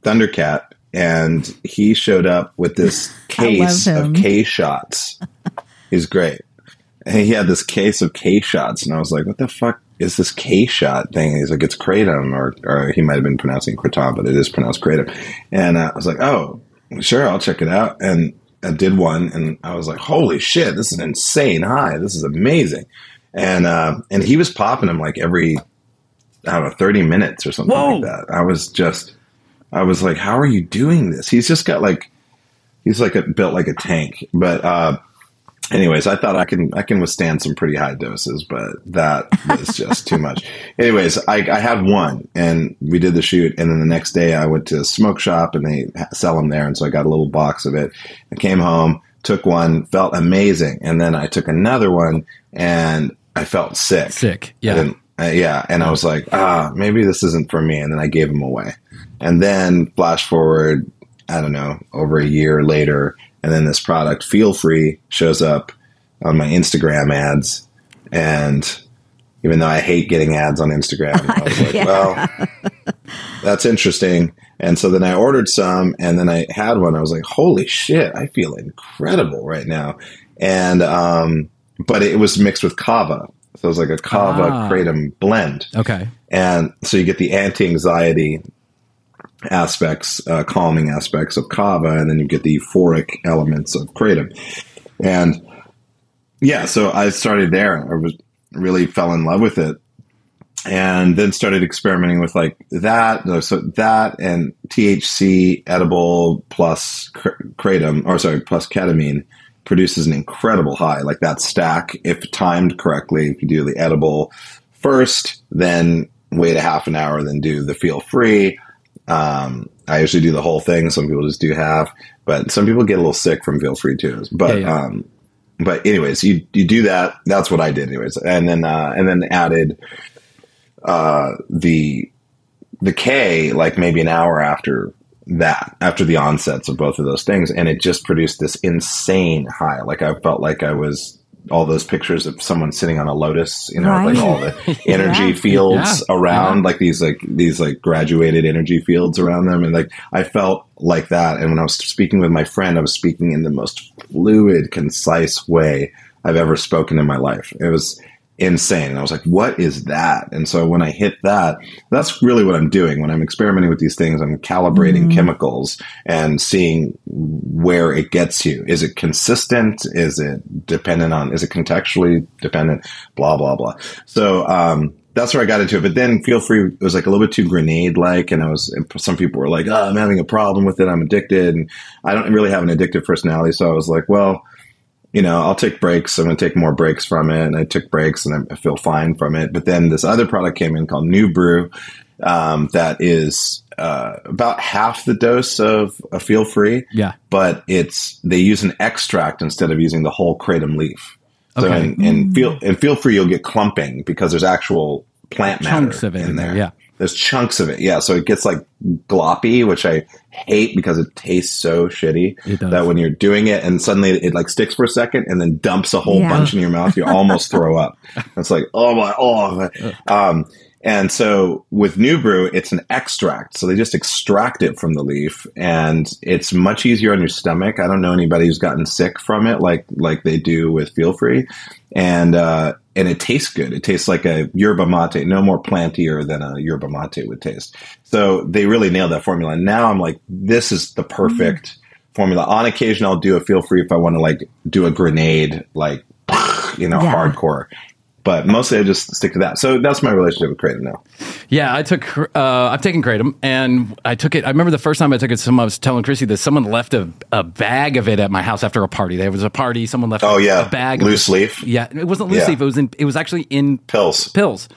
Thundercat, and he showed up with this [LAUGHS] case of. K shots. [LAUGHS] He's great. And he had this case of K shots, and I was like, "What the fuck "Is this K shot thing?" He's like, "It's kratom," or, or he might have been pronouncing kratom, but it is pronounced kratom. And uh, I was like, "Oh, sure, I'll check it out." And I did one, and I was like, "Holy shit, this is an insane high! This is amazing!" And uh, and he was popping them like every I don't know, 30 minutes or something Whoa. like that. I was just, I was like, how are you doing this? He's just got like, he's like a, built like a tank. But, uh, anyways, I thought I can, I can withstand some pretty high doses, but that was just too much. [LAUGHS] Anyways, I, I had one and we did the shoot. And then the next day I went to a smoke shop and they sell them there. And so I got a little box of it. I came home, took one, felt amazing. And then I took another one and I felt sick. Sick. Yeah. And, uh, yeah. And I was like, ah, maybe this isn't for me. And then I gave them away. And then flash forward, I don't know, over a year later, and then this product, Feel Free, shows up on my Instagram ads. And even though I hate getting ads on Instagram, I was like, [LAUGHS] well, that's interesting. And so then I ordered some and then I had one. I was like, holy shit, I feel incredible right now. And, um, but it was mixed with kava. So it was like a kava Ah. kratom blend. Okay. And so you get the anti anxiety aspects, uh, calming aspects of kava, and then you get the euphoric elements of kratom. And yeah, so I started there. I was really fell in love with it. And then started experimenting with like that, so that and THC edible plus kratom, or sorry, plus ketamine produces an incredible high. Like that stack, if timed correctly, if you do the edible first, then wait a half an hour, then do the feel free. Um, I usually do the whole thing. Some people just do half, but some people get a little sick from feel free too. But, Yeah, yeah. um, but anyways, you, you do that. That's what I did anyways. And then, uh, and then added, uh, the, the K like maybe an hour after that, after the onsets of both of those things. And it just produced this insane high. Like I felt like I was all those pictures of someone sitting on a lotus, you know, Right. like all the [LAUGHS] energy Yeah. fields Yeah. around, like these, like these, like graduated energy fields around them. And like, I felt like that. And when I was speaking with my friend, I was speaking in the most fluid, concise way I've ever spoken in my life. It was insane. And I was like, what is that? And so when I hit that, that's really what I'm doing. When I'm experimenting with these things, I'm calibrating chemicals and seeing where it gets you. Is it consistent? Is it dependent on, is it contextually dependent? Blah, blah, blah. So, um, that's where I got into it. But then feel free it was like a little bit too grenade like, and I was some people were like, "Oh, I'm having a problem with it. I'm addicted." And I don't really have an addictive personality, so I was like, "Well, you know, I'll take breaks. I'm going to take more breaks from it. And I took breaks and I feel fine from it. But then this other product came in called New Brew um, that is uh, about half the dose of a Feel Free. Yeah. But it's they use an extract instead of using the whole kratom leaf. So Okay. and, and feel and feel free you'll get clumping because there's actual plant matter Chunks of it in there, yeah. There's chunks of it, yeah. So it gets like gloppy, which I hate because it tastes so shitty that when you're doing it and suddenly it like sticks for a second and then dumps a whole Yeah. bunch in your mouth, you almost [LAUGHS] throw up. It's like, oh my, oh. Um, and so with New Brew, it's an extract. So they just extract it from the leaf and it's much easier on your stomach. I don't know anybody who's gotten sick from it like, like they do with Feel Free. And, uh, and it tastes good. It tastes like a yerba mate, no more plantier than a yerba mate would taste. So they really nailed that formula. And now I'm like, this is the perfect formula. On occasion, I'll do a feel free if I want to like do a grenade, like, [LAUGHS] you know, Yeah. hardcore. But mostly I just stick to that. So that's my relationship with Kratom now. Yeah, I took. Uh, I've taken kratom, and I took it. I remember the first time I took it. Someone I was telling Krissy that someone left a, a bag of it at my house after a party. There was a party. Someone left. Oh, yeah. a bag Loose leaf? Yeah, it wasn't loose Yeah. leaf. It was in. It was actually in Pills. pills.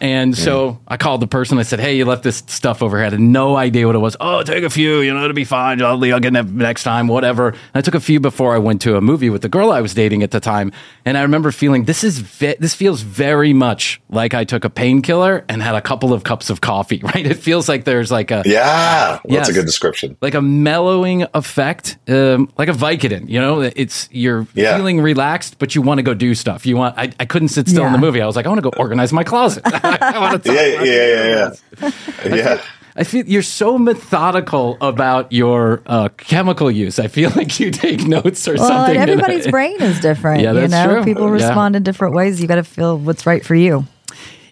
And so I called the person. I said, "Hey, you left this stuff over here. I had no idea what it was. Oh, take a few. You know, it'll be fine. I'll, I'll get it next time. Whatever." And I took a few before I went to a movie with the girl I was dating at the time. And I remember feeling this is ve- this feels very much like I took a painkiller and had a couple of cups of coffee. [LAUGHS] Right? It feels like there's like a Yeah. That's Yes. a good description. like a mellowing effect, um, like a Vicodin. You know, it's you're Yeah. feeling relaxed, but you want to go do stuff. You want. I, I couldn't sit still in the movie. I was like, I want to go organize my closet. [LAUGHS] I want to. Yeah, yeah, yeah, yeah. Yeah. I feel you're so methodical about your uh, chemical use. I feel like you take notes or Well, something. and and everybody's I- brain is different. Yeah, you that's know, true. people Yeah. respond in different ways. You got to feel what's right for you.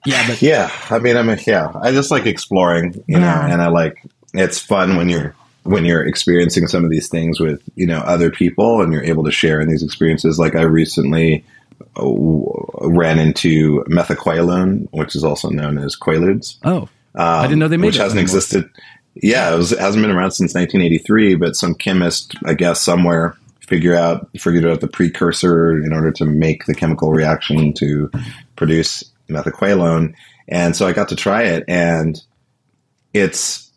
Yeah, but Yeah, I mean, I'm a, yeah. I just like exploring, you know, Yeah. and I like it's fun when you're when you're experiencing some of these things with you know other people and you're able to share in these experiences. Like I recently uh, w- ran into methaqualone, which is also known as quaaludes. oh, I didn't know they made Um, which hasn't anymore. existed. Yeah, it, was, it hasn't been around since 1983, but some chemist, I guess, somewhere figure out figured out the precursor in order to make the chemical reaction to produce methaqualone, and so I got to try it, and it's,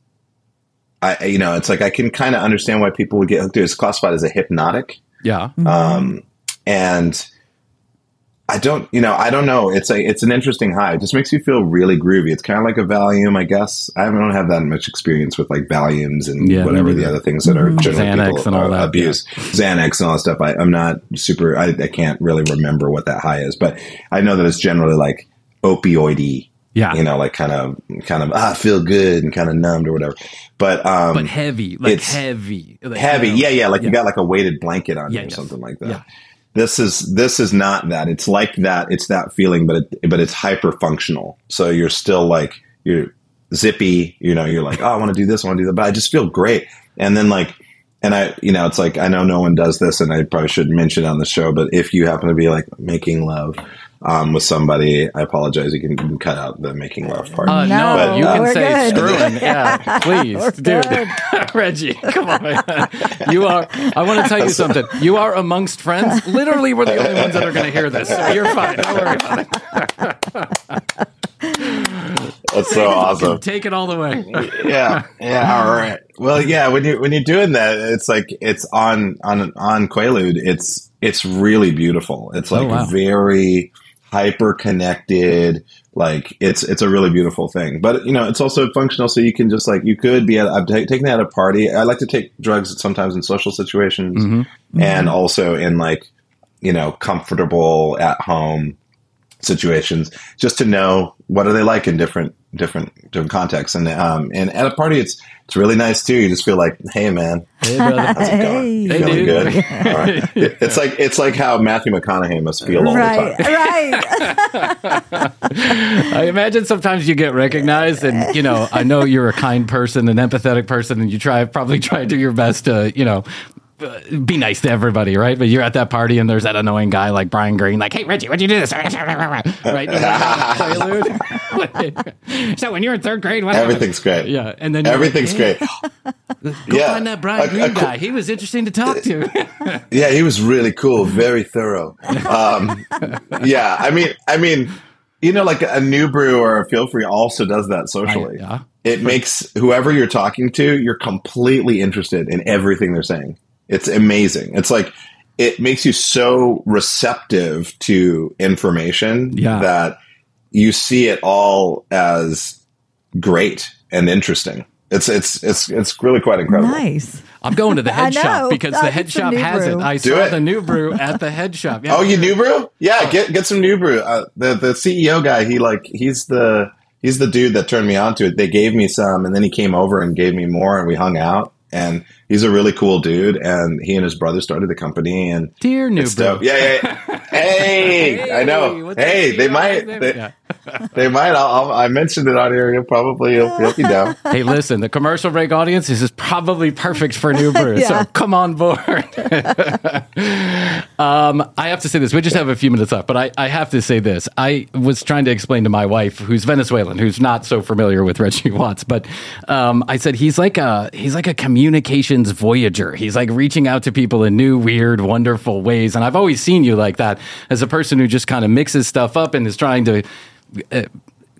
I you know, it's like I can kind of understand why people would get hooked to it. It's classified as a hypnotic, Yeah. um, and I don't, you know, I don't know. It's a, it's an interesting high. It just makes you feel really groovy. It's kind of like a Valium, I guess. I don't have that much experience with like Valiums and Yeah, whatever the other things that are generally Xanax people and all that, abuse. Xanax and all that stuff. I, I'm not super. I, I can't really remember what that high is, but I know that it's generally like opioidy. Yeah. You know, like kind of, kind of, ah, feel good and kind of numbed or whatever. But, um, but heavy, like it's heavy, Like, heavy. you know, Yeah, yeah. Like Yeah. you got like a weighted blanket on Yeah, you or yes. something like that. This is this is not that. It's like that. It's that feeling, but it, but it's hyper functional. So you're still like you're zippy. You know, you're like, oh, I want to do this, I want to do that, but I just feel great. And then like, and I, you know, it's like I know no one does this, and I probably shouldn't mention it on the show, but if you happen to be like making love um, with somebody, I apologize. You can, you cut out the making love part. Uh, no, No, you can say good. screwing. [LAUGHS] Yeah, please, We're dude. [LAUGHS] Reggie, come on. You are. I want to tell you something. You are amongst friends. Literally, we're the only ones that are going to hear this. So you're fine. Don't worry about it. [LAUGHS] That's so awesome. Take it all the way. yeah, yeah, all right. Well, yeah, when you when you're doing that, it's like it's on on on Quaalude. It's it's really beautiful. It's like Oh, wow. very hyper connected. Like it's it's a really beautiful thing. But you know, it's also functional. So you can just like you could be at I've ta- taken that at a party. I like to take drugs sometimes in social situations, Mm-hmm. and also in like you know comfortable at home situations just to know what are they like in different different different contexts and um and at a party it's it's really nice too you just feel like hey man Hey, brother. how's it going Hey. feeling dude. good all right [LAUGHS] it's like it's like how matthew mcconaughey must feel all right, the time right. [LAUGHS] I imagine sometimes you get recognized, and you know, I know you're a kind person, an empathetic person, and you try probably try to do your best to, you know. Be nice to everybody, right? But you're at that party and there's that annoying guy like Bryan Green, like, "Hey Reggie, what'd you do this?" [LAUGHS] right? [LAUGHS] So when you were in third grade, everything's great Yeah, and then everything's like, great [LAUGHS] Go yeah find that Bryan A- a Green cool- guy. He was interesting to talk to. yeah he was really cool very thorough um yeah i mean i mean you know like a new brew or a feel free also does that socially yeah. it makes whoever you're talking to you're completely interested in everything they're saying it's amazing it's like it makes you so receptive to information Yeah. that you see it all as great and interesting it's it's it's it's really quite incredible nice. I'm going to the [LAUGHS] head shop because I'll the head shop new has it. I Do saw it. the new brew at the head shop. [LAUGHS] Yeah. Oh, you new brew? Yeah, get get some new brew. Uh, the the CEO guy, he like he's the he's the dude that turned me on to it. They gave me some, and then he came over and gave me more, and we hung out. And he's a really cool dude. And he and his brother started the company, and Dear new it's brew. Yeah, yeah. [LAUGHS] Hey, I know. Hey, up, they might they, Yeah. [LAUGHS] they might. I'll, I'll, I mentioned it on here. He'll probably he'll, he'll be down. [LAUGHS] Hey, listen, the commercial break audience this is probably perfect for new brew. Yeah. So come on board. um, I have to say this. We just have a few minutes left, but I, I have to say this. I was trying to explain to my wife, who's Venezuelan, who's not so familiar with Reggie Watts, but um, I said he's like a he's like a voyager. He's like reaching out to people in new, weird, wonderful ways. And I've always seen you like that as a person who just kind of mixes stuff up and is trying to uh,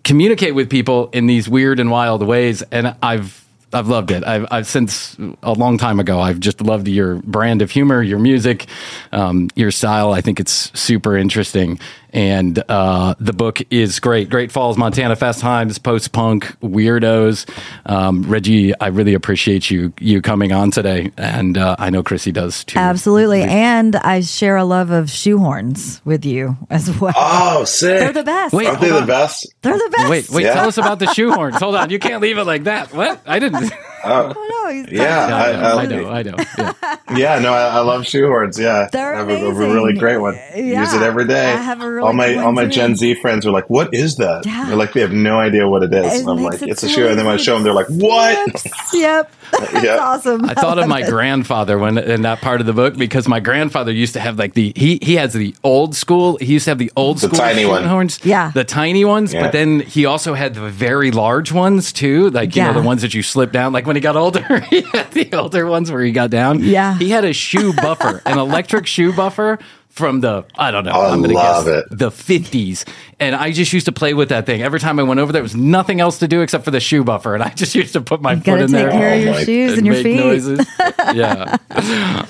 communicate with people in these weird and wild ways and i've I've loved it. I've, I've since a long time ago. I've just loved your brand of humor, your music, um, your style. I think it's super interesting, and uh, the book is great. Great Falls, Montana Fast Times, post punk weirdos. Um, Reggie, I really appreciate you you coming on today, and uh, I know Krissy does too. Absolutely. And I share a love of shoehorns with you as well. Oh, sick! They're the best. Wait, Aren't they hold the best? They're the best. Wait, wait. Yeah. Tell us about the shoehorns. Hold on. You can't leave it like that. What? I didn't. [LAUGHS] Oh, Oh, he's Yeah, Yeah, I- I, know, I- I know, I know. Yeah. [LAUGHS] yeah, no, I, I love shoehorns. Yeah, They're I have a, a really great one. Yeah, Use it every day. I have a really all my all my too. Gen Z friends are like, "What is that?" Yeah. They're like, they have no idea what it is. It I'm like, it "It's a shoe," and then I easy show them, they're like, "What?" Yep. yep. [LAUGHS] [LAUGHS] That's Yeah. awesome. I thought of my it. grandfather when in that part of the book because my grandfather used to have like the he he has the old school he used to have the old The school tiny one. horns Yeah. the tiny ones Yeah. but then he also had the very large ones too like you Yeah. know the ones that you slip down like when he got older [LAUGHS] he had the older ones where he got down Yeah. he had a shoe buffer an electric shoe buffer from the I don't know I I'm gonna love guess it. the 50s and I just used to play with that thing every time I went over there was nothing else to do except for the shoe buffer and I just used to put my You foot gotta in take there care of Oh your my- shoes and, your make feet. noises. [LAUGHS] yeah.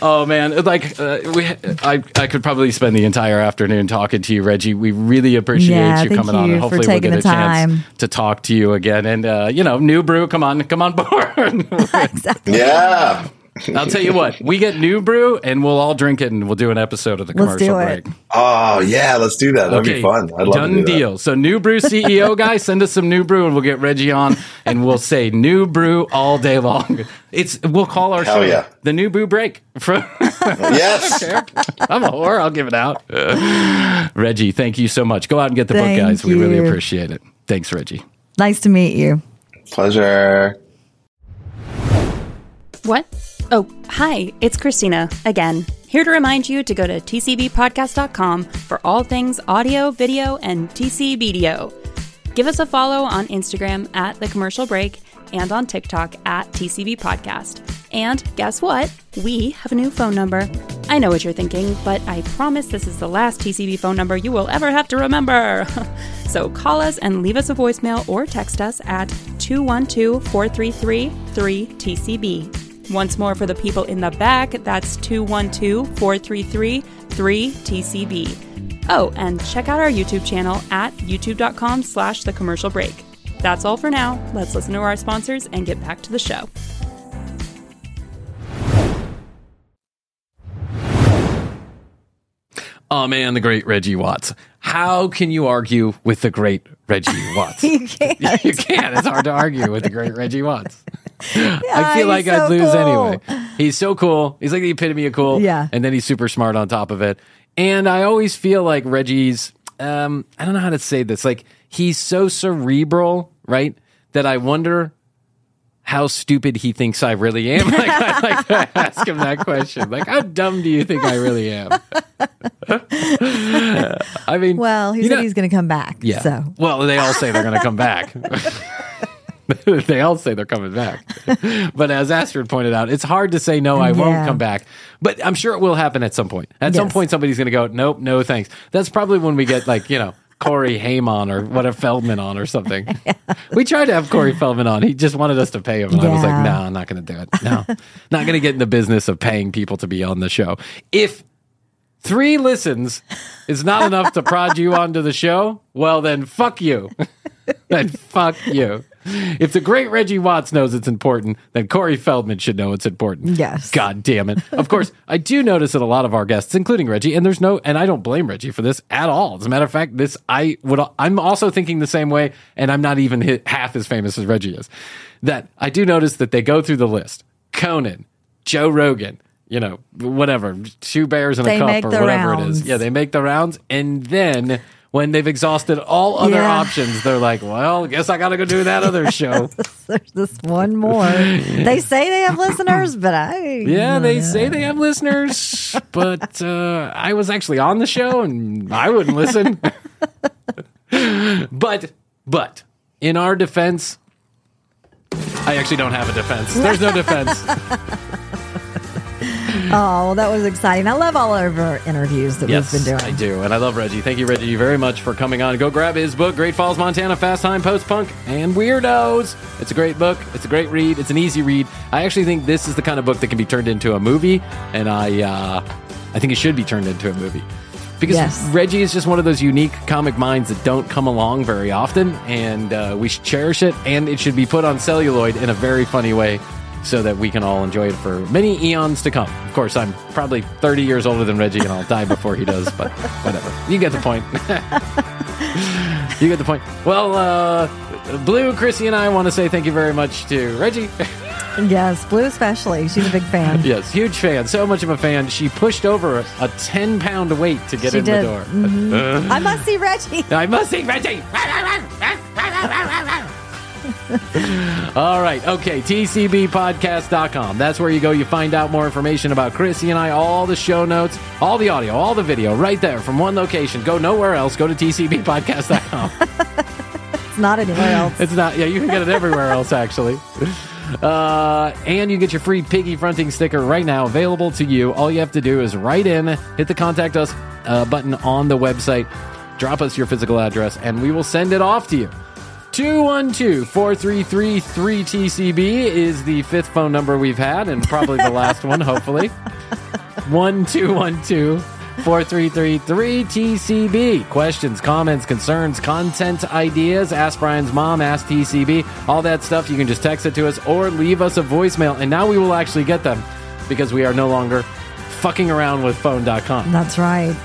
Oh man, like uh, we, I, I could probably spend the entire afternoon talking to you, Reggie. We really appreciate Yeah, you thank coming on, and hopefully we'll get the a chance to talk to you again. And uh, you know, new brew, come on, come on board. [LAUGHS] Yeah. I'll tell you what, we get new brew, and we'll all drink it, and we'll do an episode of the Let's commercial do it. break. Oh yeah, let's do that. That'd be fun. I'd love done to do that. deal. So new brew CEO [LAUGHS] guy, send us some new brew, and we'll get Reggie on, and we'll say new brew all day long. It's we'll call our Hell show yeah. the new brew break. From [LAUGHS] Yes. [LAUGHS] I'm a whore. I'll give it out. [SIGHS] Reggie, thank you so much. Go out and get the Thank book, guys. We really appreciate it. Thanks, Reggie. Nice to meet you. Pleasure. What? Oh, hi, it's Christina again. Here to remind you to go to tcbpodcast.com for all things audio, video, and TCBDO. Give us a follow on Instagram at The Commercial Break and on TikTok at TCB Podcast. And guess what? We have a new phone number. I know what you're thinking, but I promise this is the last TCB phone number you will ever have to remember. [LAUGHS] so call us and leave us a voicemail or text us at 212 433 3TCB. Once more for the people in the back, that's 212 433 3TCB. Oh, and check out our YouTube channel at youtube.com slash the commercial break. That's all for now. Let's listen to our sponsors and get back to the show. Oh man, the great Reggie Watts. How can you argue with the great Reggie [LAUGHS] Watts? You can't. [LAUGHS] you can't. It's hard to argue with the great Reggie Watts. I feel like he's I'd lose cool. anyway. He's so cool. He's like the epitome of cool. Yeah. And then he's super smart on top of it. And I always feel like Reggie's, um, I don't know how to say this. Like he's so cerebral, right? That I wonder how stupid he thinks I really am. [LAUGHS] Like I like to ask him that question. Like, how dumb do you think I really am? [LAUGHS] I mean, Well, he said know- he's going to come back. yeah. So Well, they all say they're going to come back. [LAUGHS] [LAUGHS] they all say they're coming back. [LAUGHS] But as Astrid pointed out, it's hard to say no, I won't come back. But I'm sure it will happen at some point. At some point, somebody's going to go, nope, no thanks. That's probably when we get like you know. Corey Haim on or what a Feldman on or something. [LAUGHS] We tried to have Corey Feldman on. He just wanted us to pay him. And I was like, Yeah. no, I'm not going to do it. No, not going to get in the business of paying people to be on the show. If three listens is not enough to prod you onto the show, well, then fuck you. then fuck you. [LAUGHS] If the great Reggie Watts knows it's important, then Corey Feldman should know it's important. Yes. God damn it. Of course, I do notice that a lot of our guests, including Reggie, and there's no, and I don't blame Reggie for this at all. As a matter of fact, this, I would, I'm also thinking the same way, and I'm not even hit half as famous as Reggie is. That I do notice that they go through the list Conan, Joe Rogan, you know, whatever, two bears in a They cup or whatever it is. Yeah, they make the rounds, and then when they've exhausted all other Yeah. options, they're like, well, guess I got to go do that other [LAUGHS] show. there's this one more. They say they have listeners, but I. Yeah, they say they have listeners, but uh, I was actually on the show and I wouldn't listen. [LAUGHS] but, but in our defense, I actually don't have a defense. There's no defense. [LAUGHS] Oh, well, that was exciting. I love all of our interviews that yes, we've been doing. I do, and I love Reggie. Thank you, Reggie, very much for coming on. Go grab his book, Great Falls, Montana: Fast Time, Post Punk, and Weirdos. It's a great book. It's a great read. It's an easy read. I actually think this is the kind of book that can be turned into a movie, and I, uh, I think it should be turned into a movie. Because Yes. Reggie is just one of those unique comic minds that don't come along very often, and uh, we should cherish it. And it should be put on celluloid in a very funny way, so that we can all enjoy it for many eons to come. Of course, I'm probably 30 years older than Reggie, and I'll die before he does. But [LAUGHS] whatever, you get the point. [LAUGHS] you get the point. Well, uh, Blue, Krissy, and I want to say thank you very much to Reggie. [LAUGHS] Yes, Blue especially. She's a big fan. Yes, huge fan. So much of a fan. She pushed over a 10 pound weight to get she in did. the door. Mhm. I must see Reggie. I must see Reggie. All right. Okay. TCBpodcast.com. That's where you go. You find out more information about Krissy and I, all the show notes, all the audio, all the video right there from one location. Go nowhere else. Go to TCBpodcast.com. [LAUGHS] It's not anywhere else. it's not, yeah, you can get it everywhere else, actually. Uh, and you get your free piggy fronting sticker right now available to you. All you have to do is write in, hit the contact us uh, button on the website, drop us your physical address, and we will send it off to you. 212 433 3TCB is the fifth phone number we've had, and probably the last one, hopefully. [LAUGHS] 1212 433 3TCB. Questions, comments, concerns, content ideas. Ask Bryan's mom, ask TCB, all that stuff. You can just text it to us or leave us a voicemail. And now we will actually get them because we are no longer fucking around with phone.com. That's right.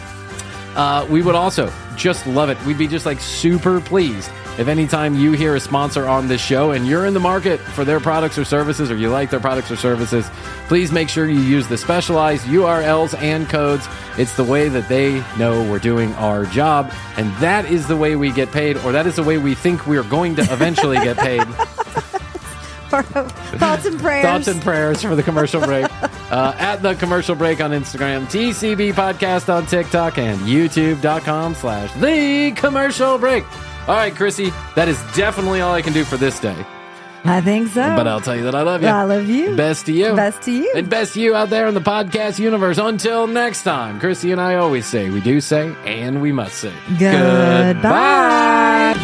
Uh, we would also just love it. We'd be just like super pleased if anytime you hear a sponsor on this show and you're in the market for their products or services or you like their products or services, please make sure you use the specialized URLs and codes. It's the way that they know we're doing our job. And that is the way we get paid, or that is the way we think we're going to eventually get paid. [LAUGHS] Thoughts and prayers. Thoughts and prayers for the commercial break. [LAUGHS] uh, at the commercial break on Instagram, TCB podcast on TikTok, and YouTube.com slash the commercial break. All right, Krissy, that is definitely all I can do for this day. I think so. But I'll tell you that I love you. I love you. Best to you. Best to you. And best to you out there in the podcast universe. Until next time, Krissy and I always say, we do say, and we must say. Goodbye.